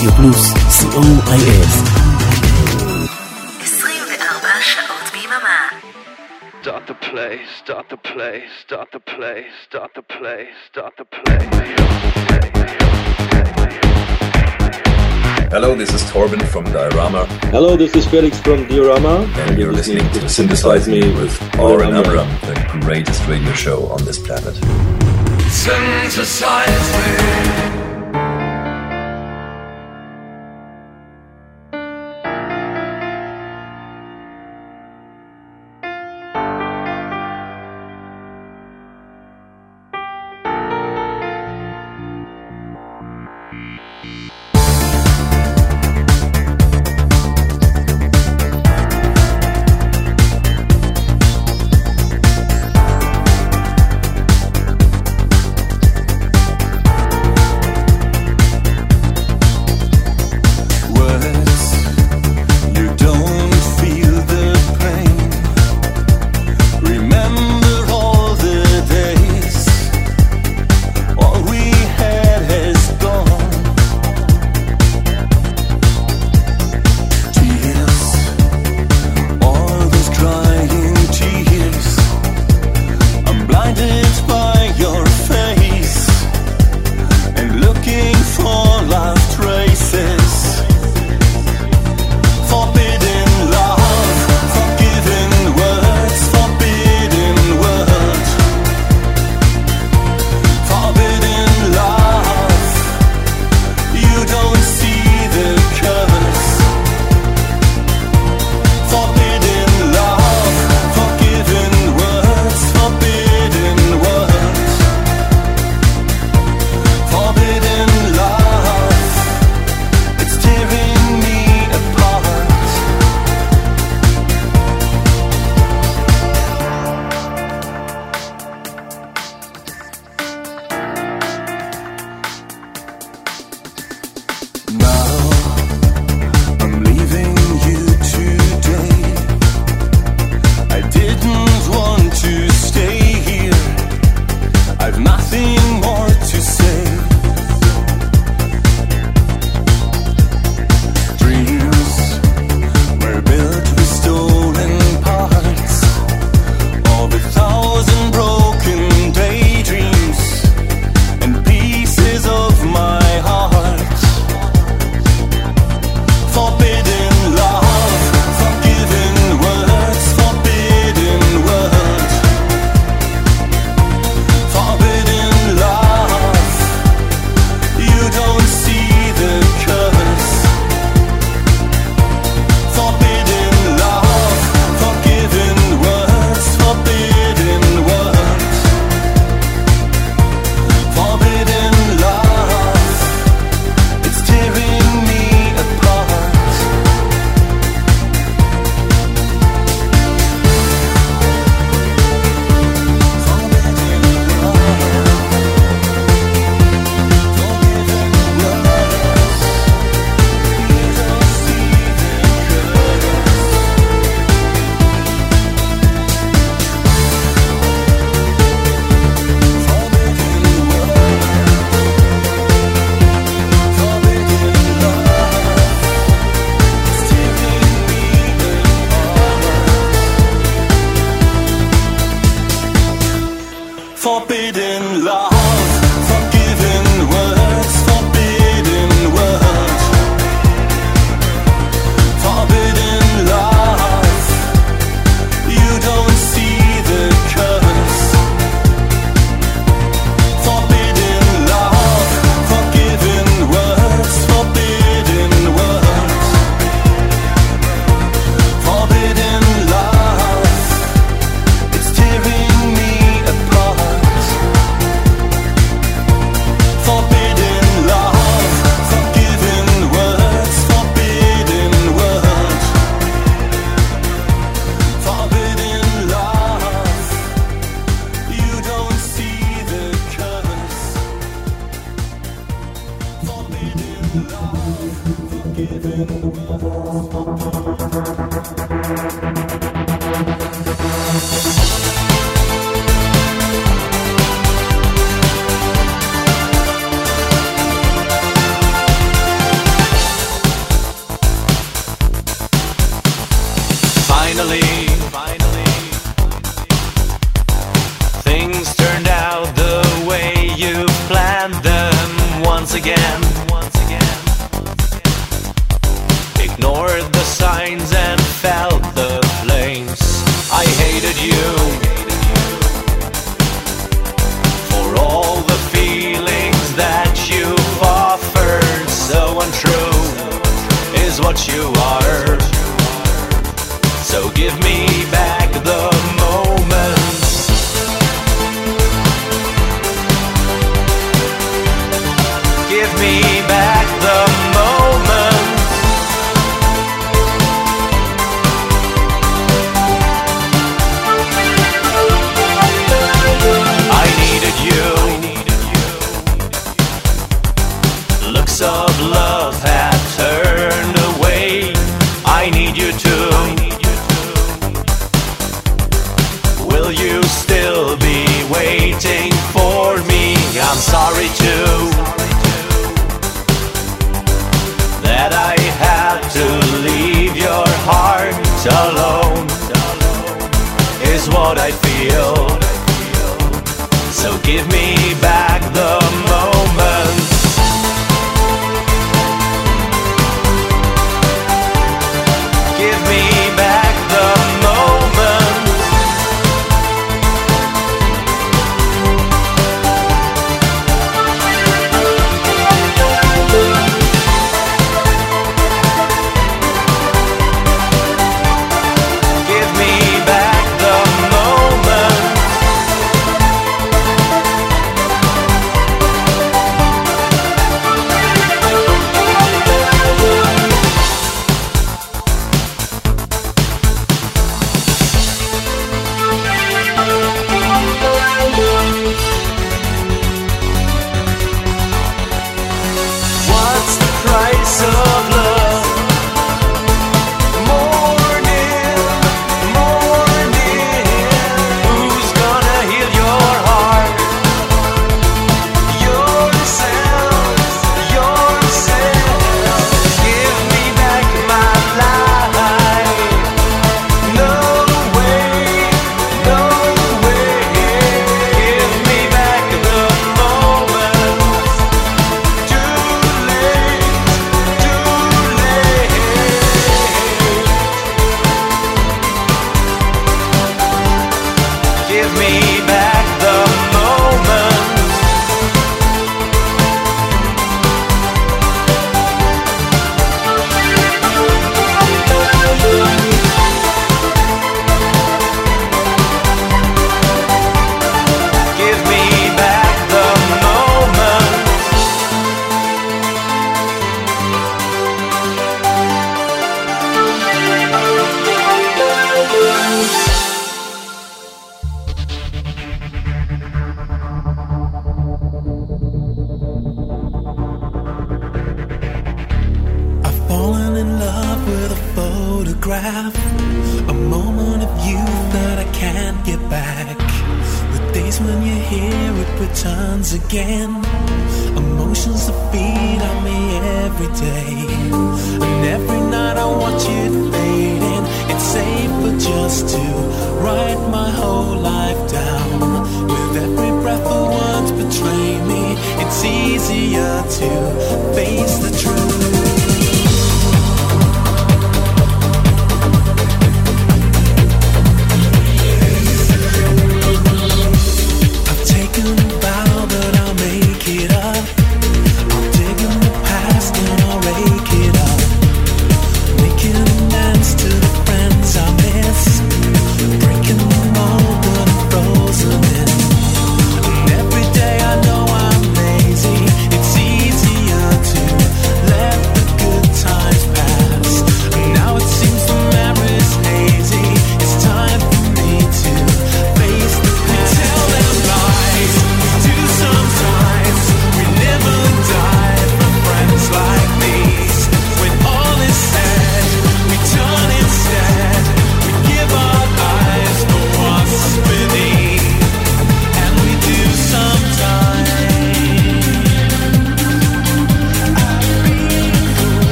רדיו פלוס, co.il. 24 שעות ביממה. Start the play, start the play, start the play, start the play, start the play. Hello, this is Torben from Diorama, Hello, this is Felix from Diorama. and you're listening to Synthesize Me with Oren Amram, the greatest radio show on this planet. Synthesize me.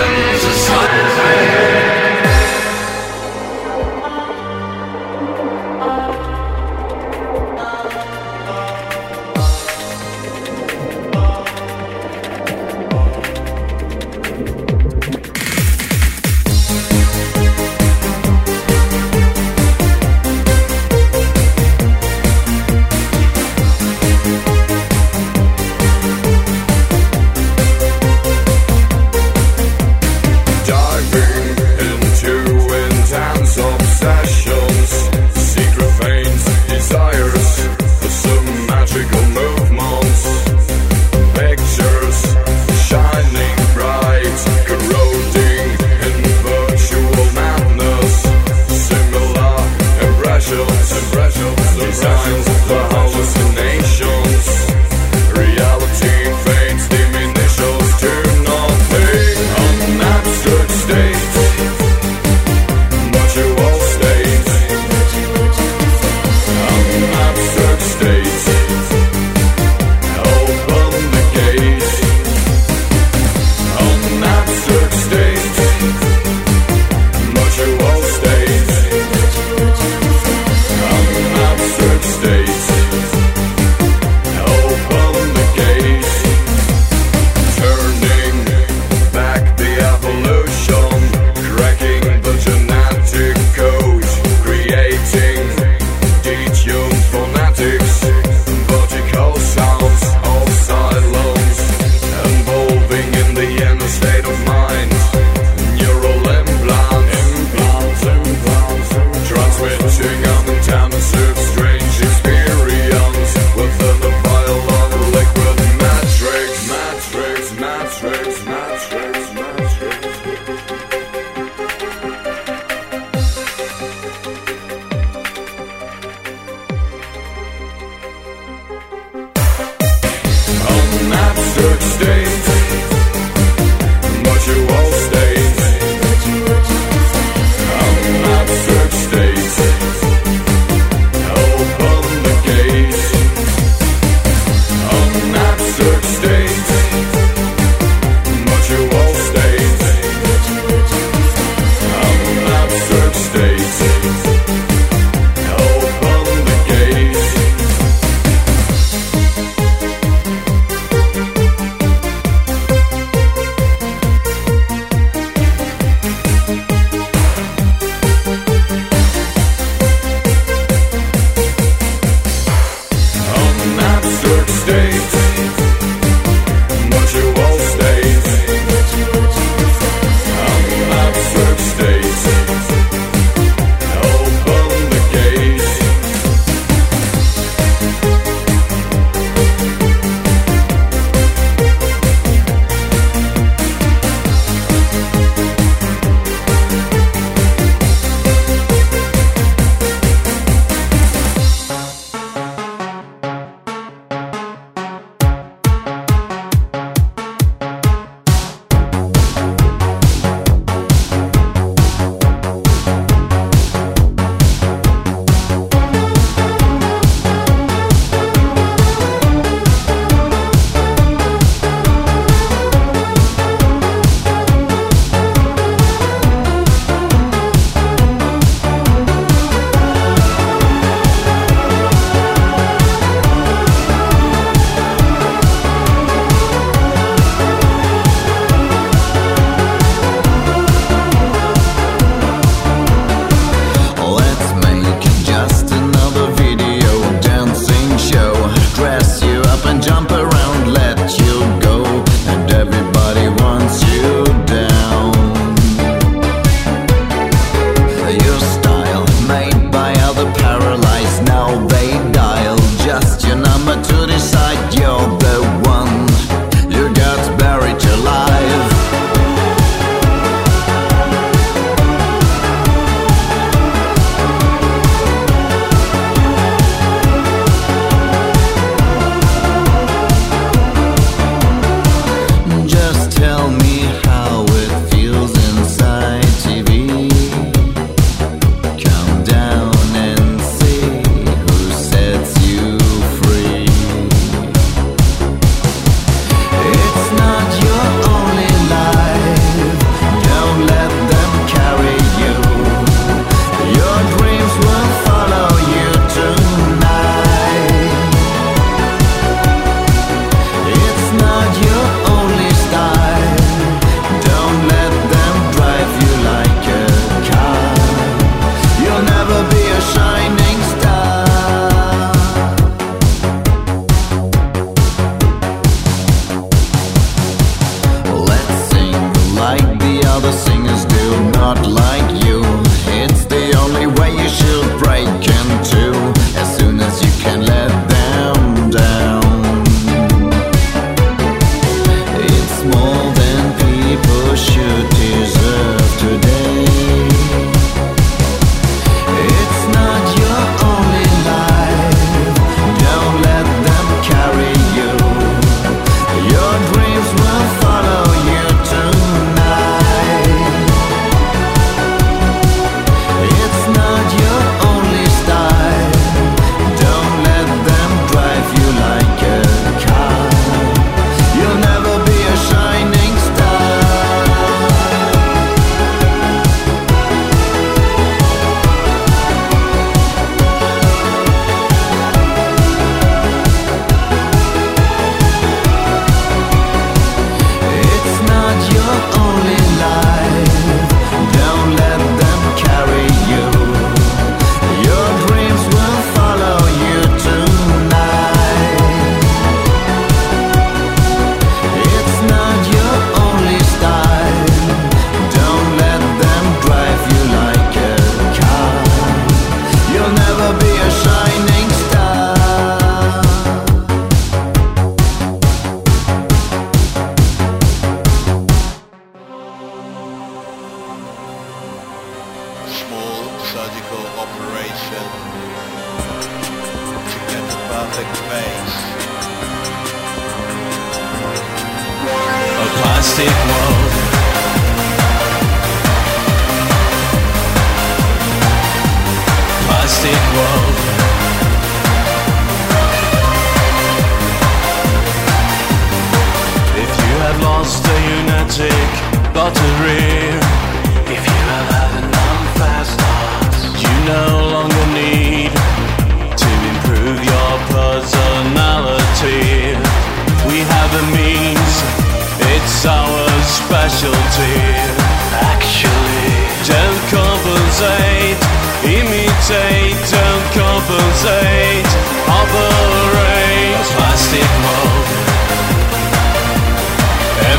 listen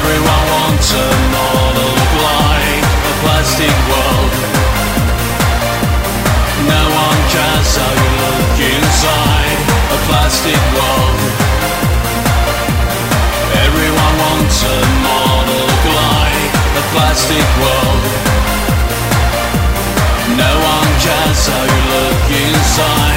Everyone wants a model look like a plastic world. No one cares how you look inside a plastic world. Everyone wants a model look like a plastic world. No one cares how you look inside.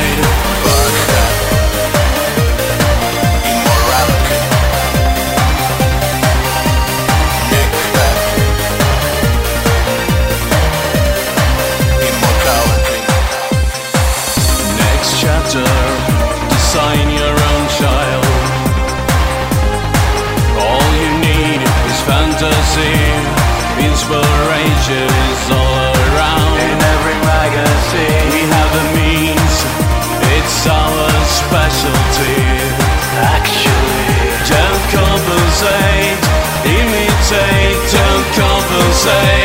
Don't compensate,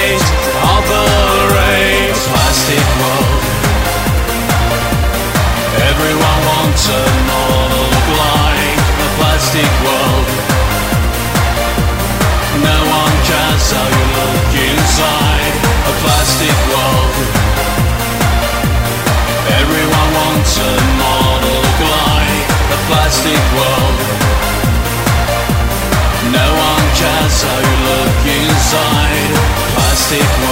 you look inside. Plastic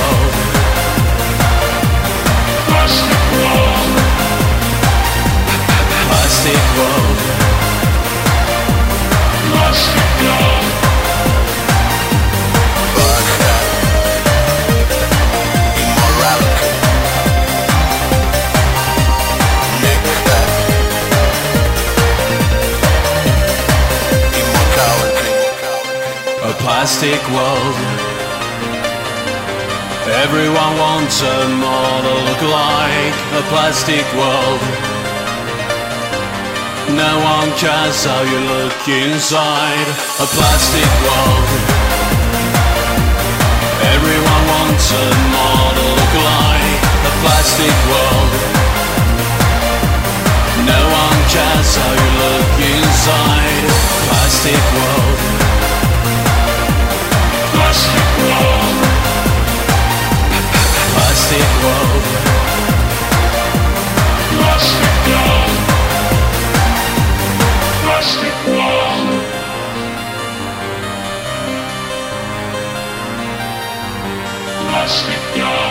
plastic world. Everyone wants a model look like a plastic world. No one cares how you look inside a plastic world. Everyone wants a model look like a plastic world. No one cares how you look inside a plastic world. Plastic world.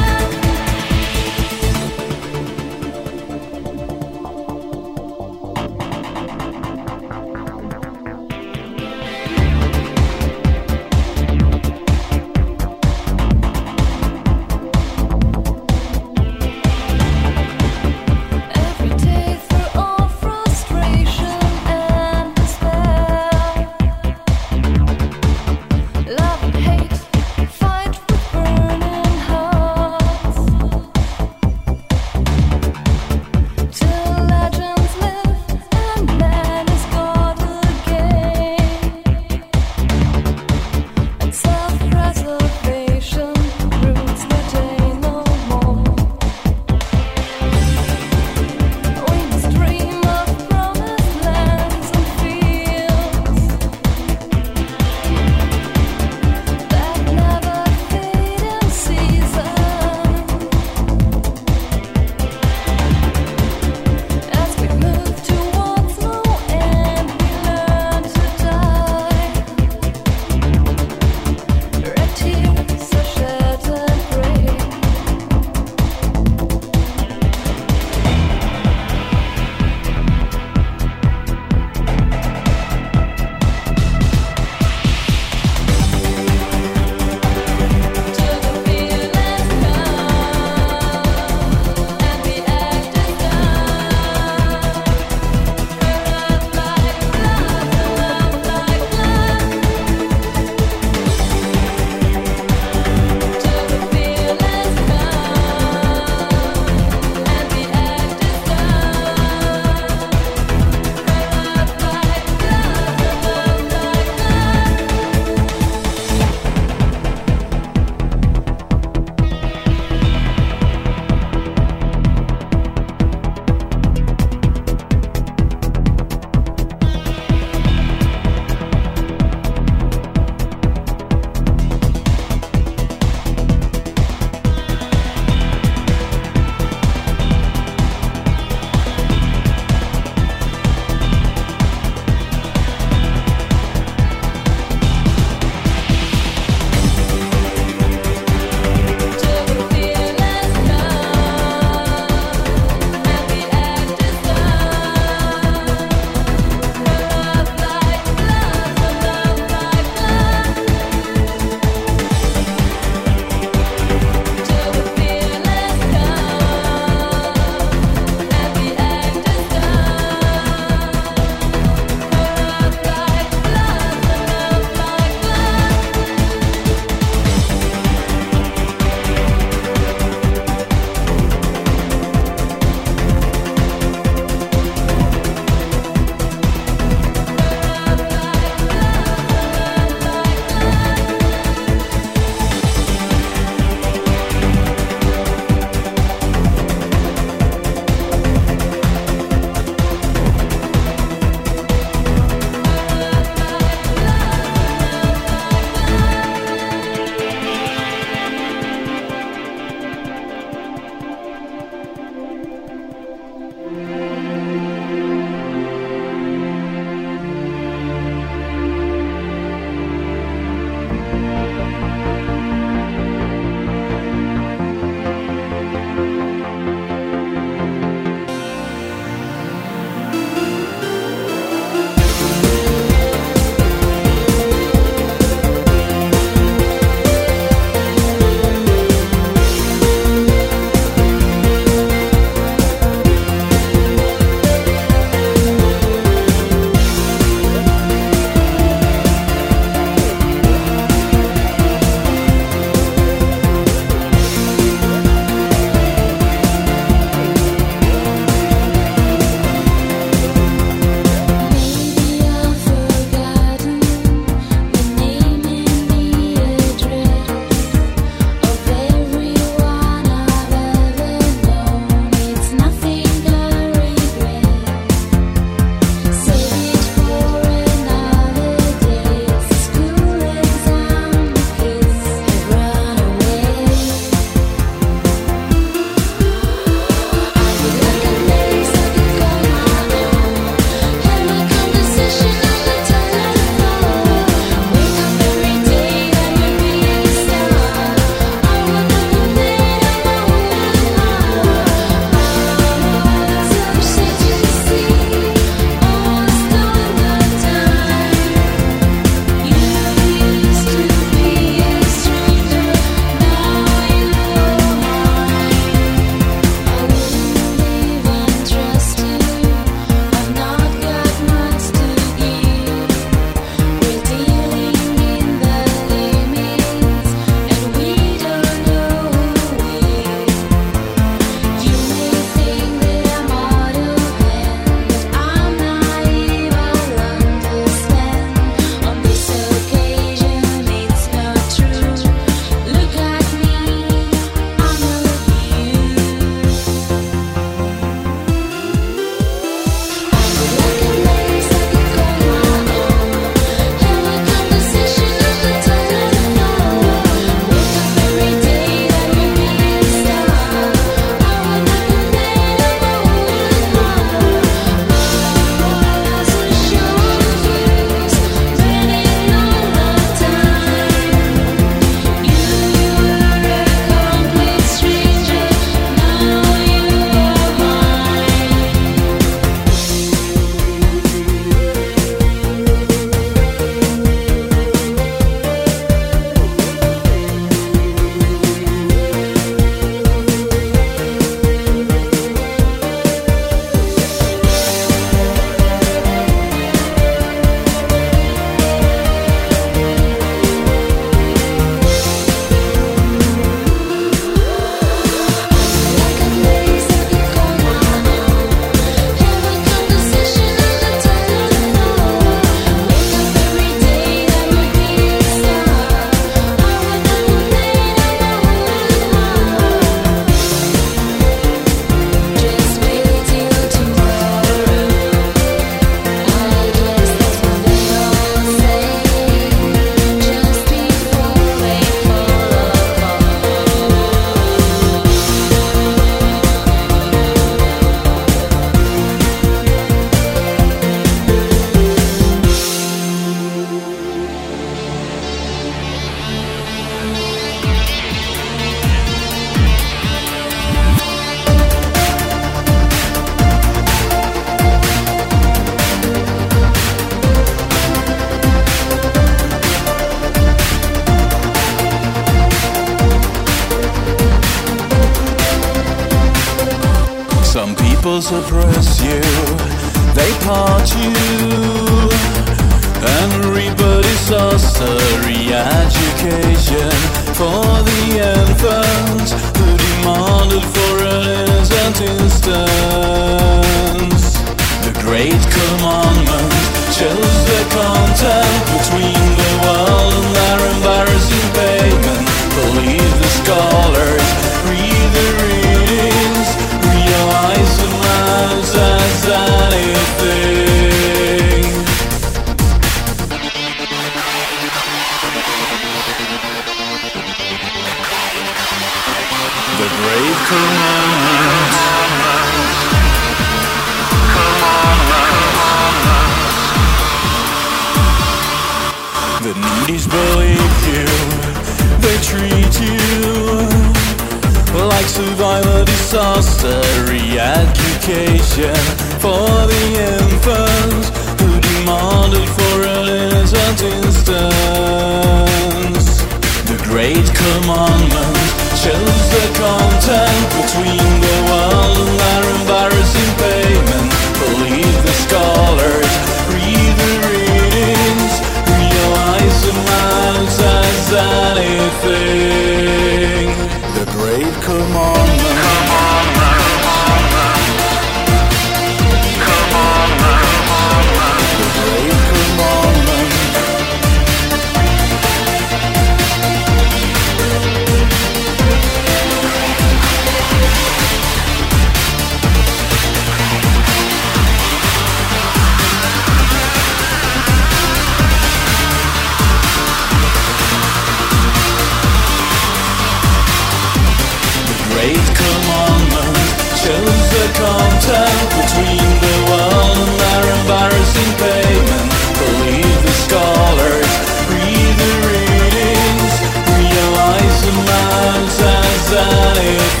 Says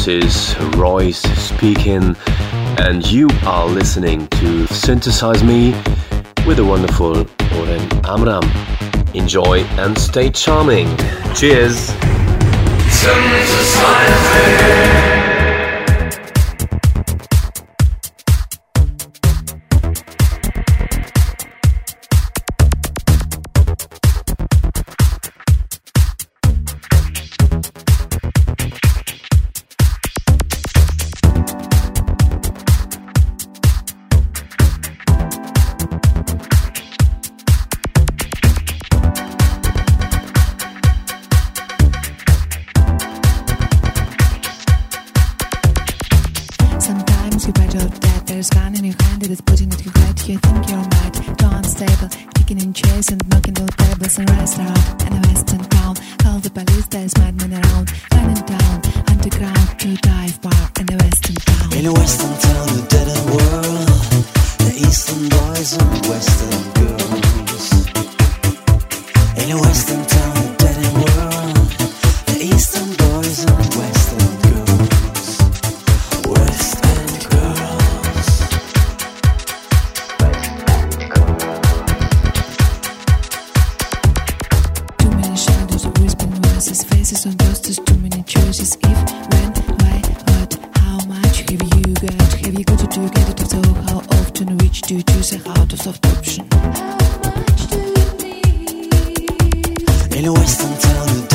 This is Royce speaking, and you are listening to Synthesize Me with the wonderful Oren Amram. Enjoy and stay charming. Cheers! Synthesize and Do you choose a out of soft option. In a western town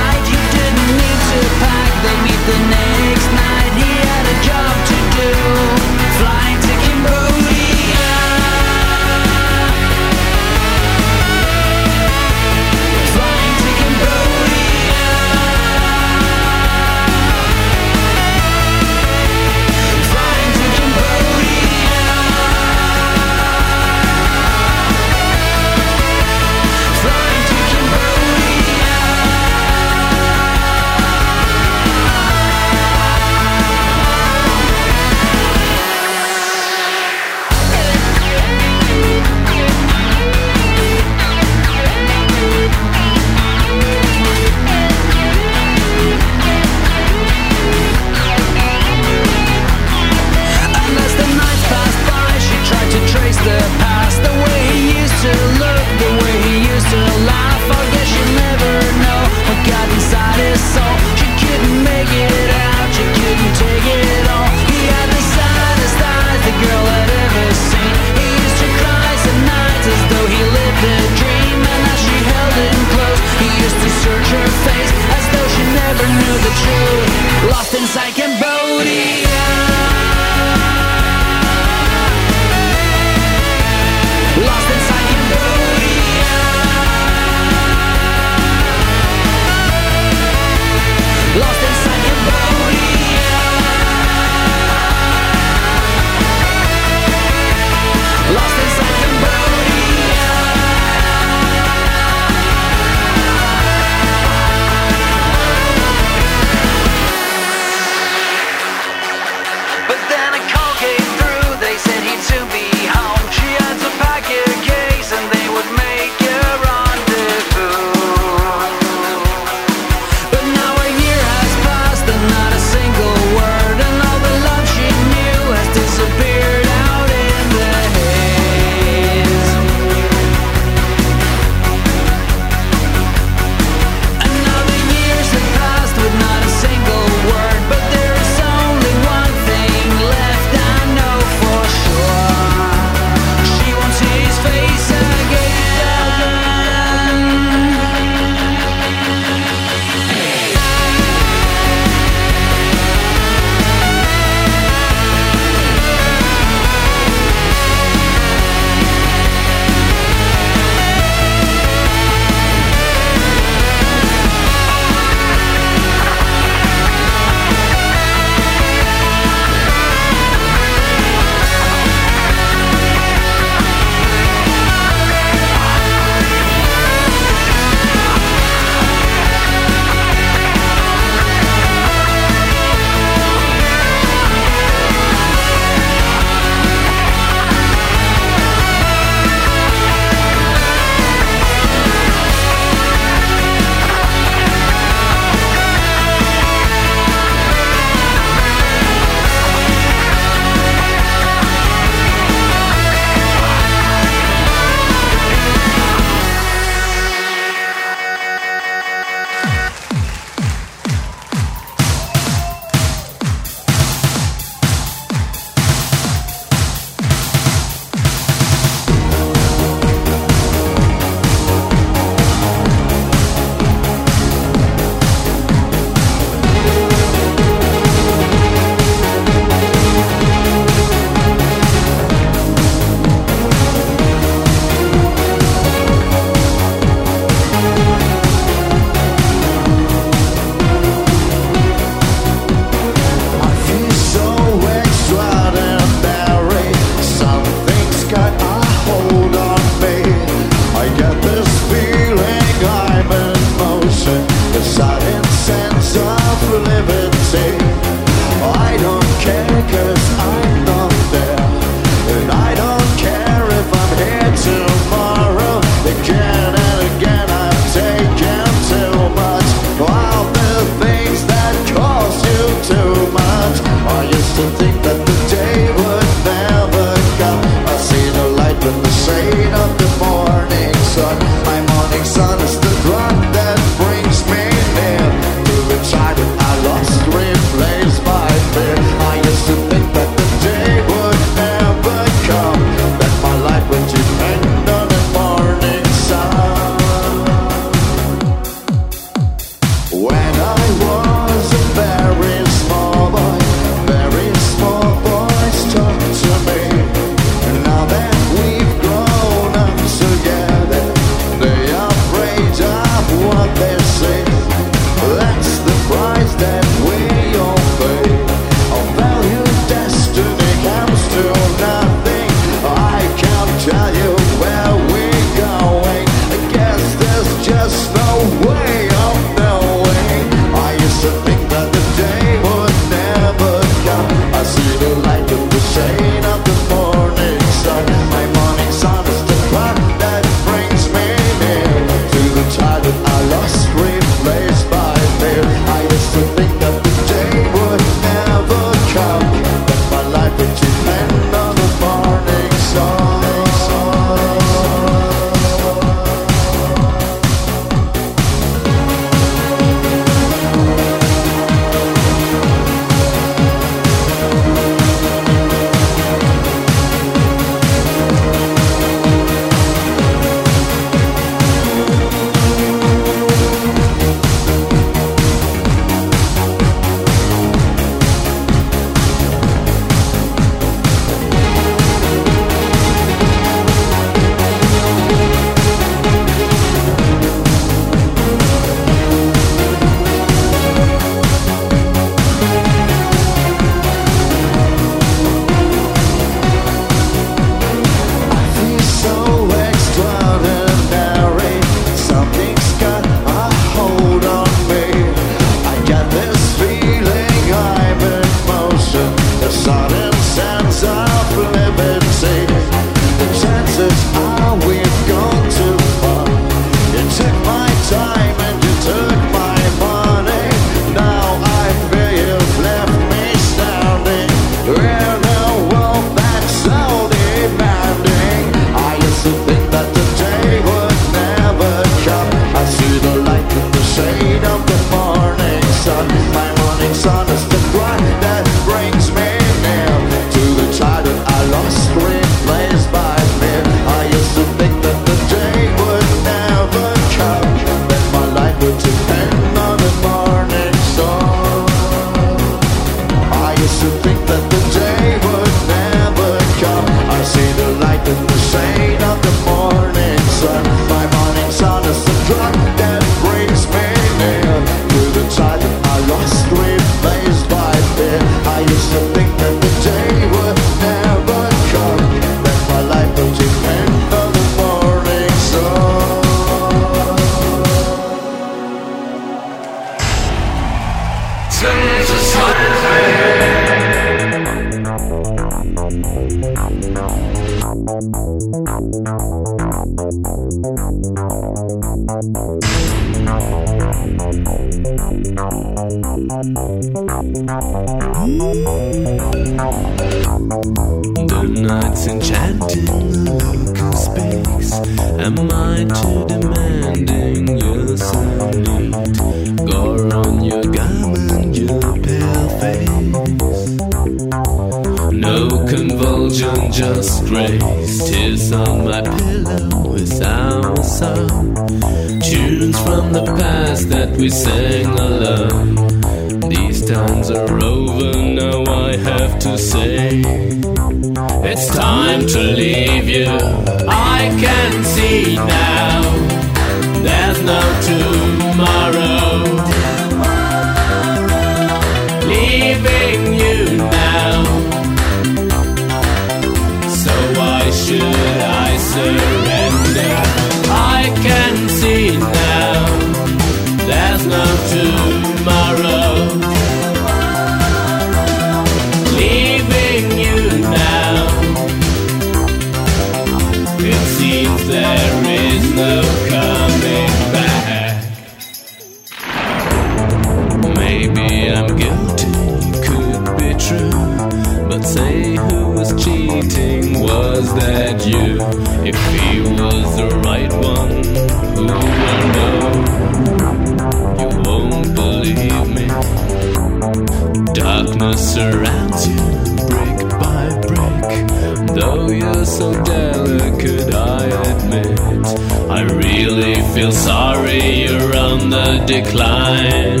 decline.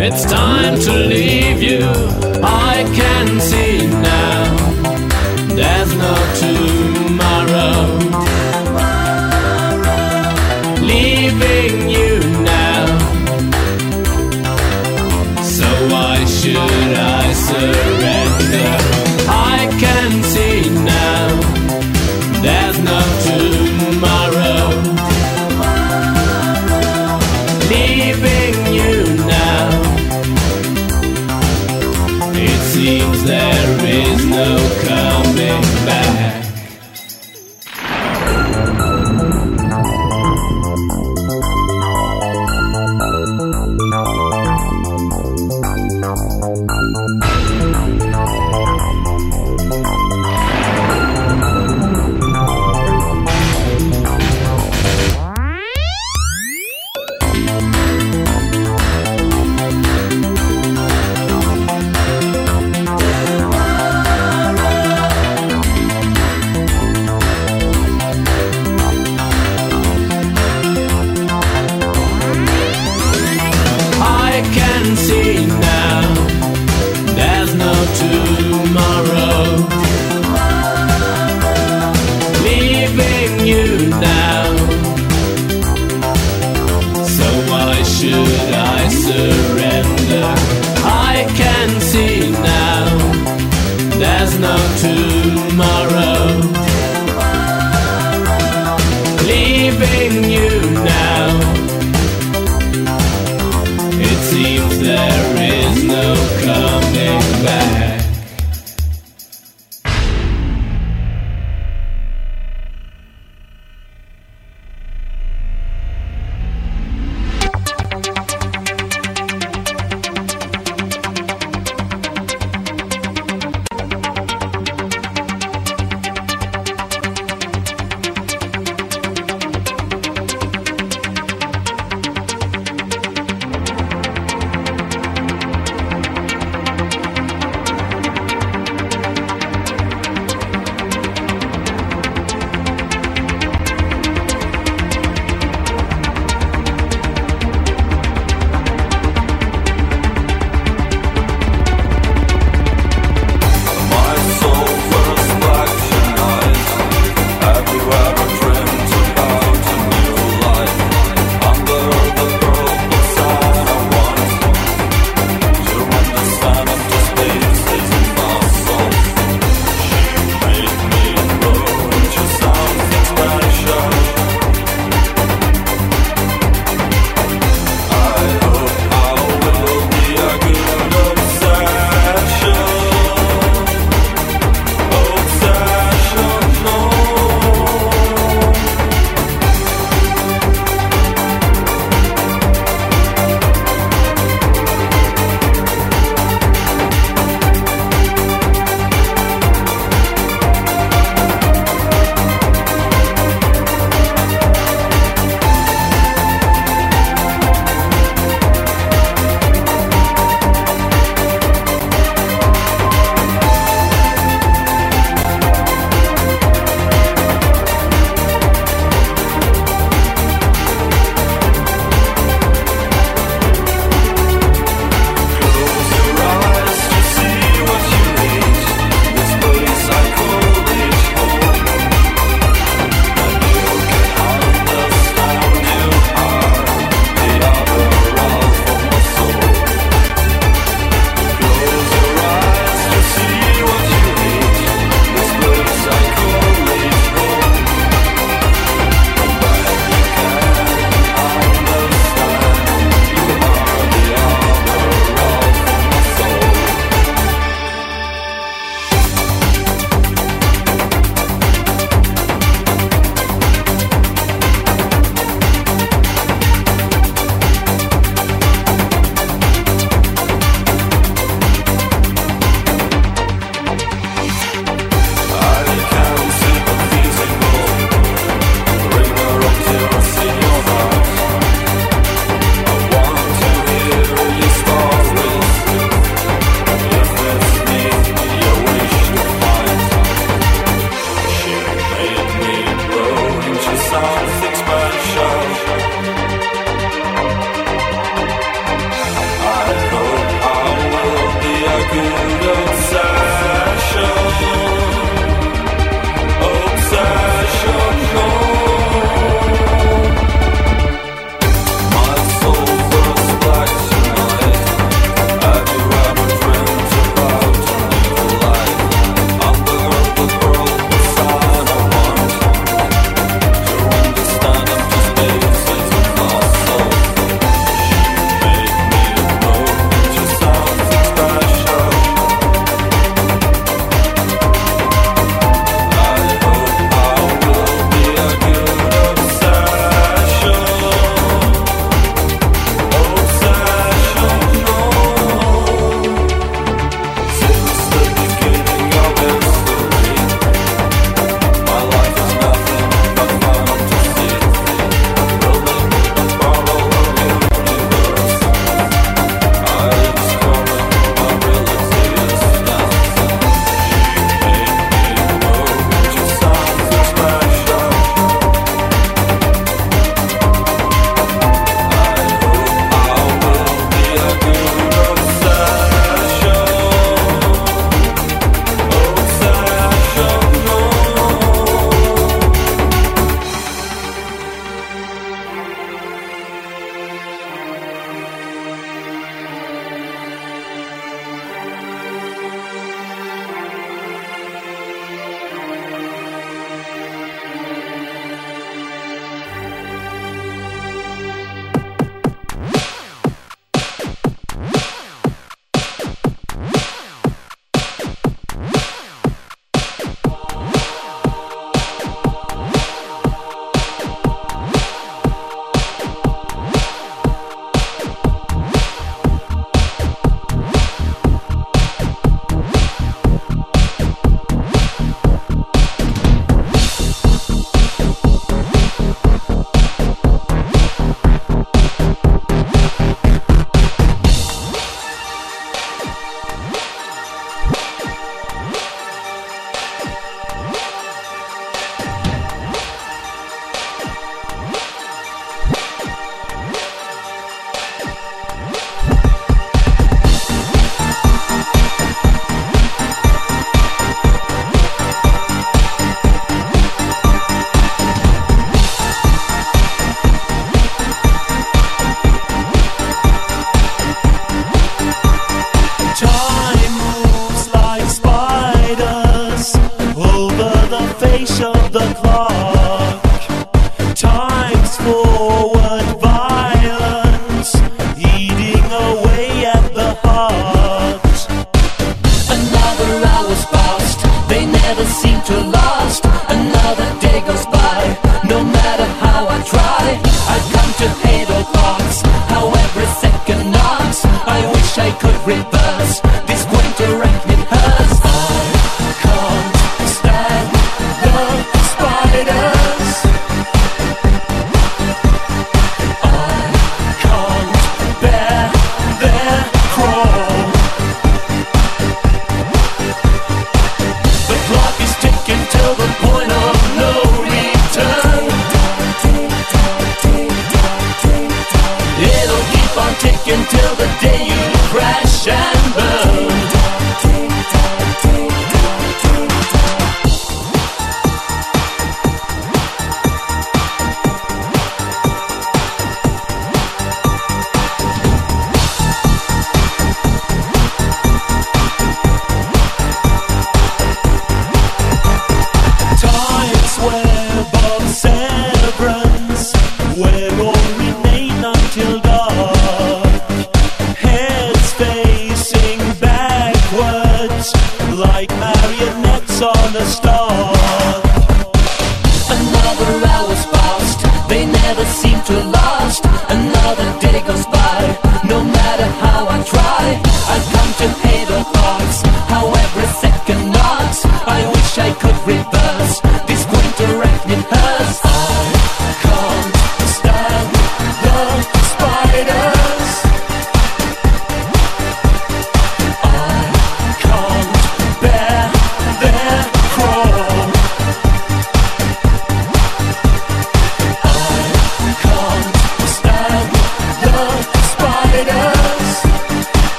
It's time to leave you. I can see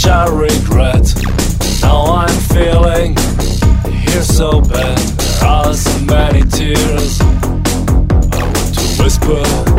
much I regret. Now I'm feeling here so bad. There are so many tears. I want to whisper.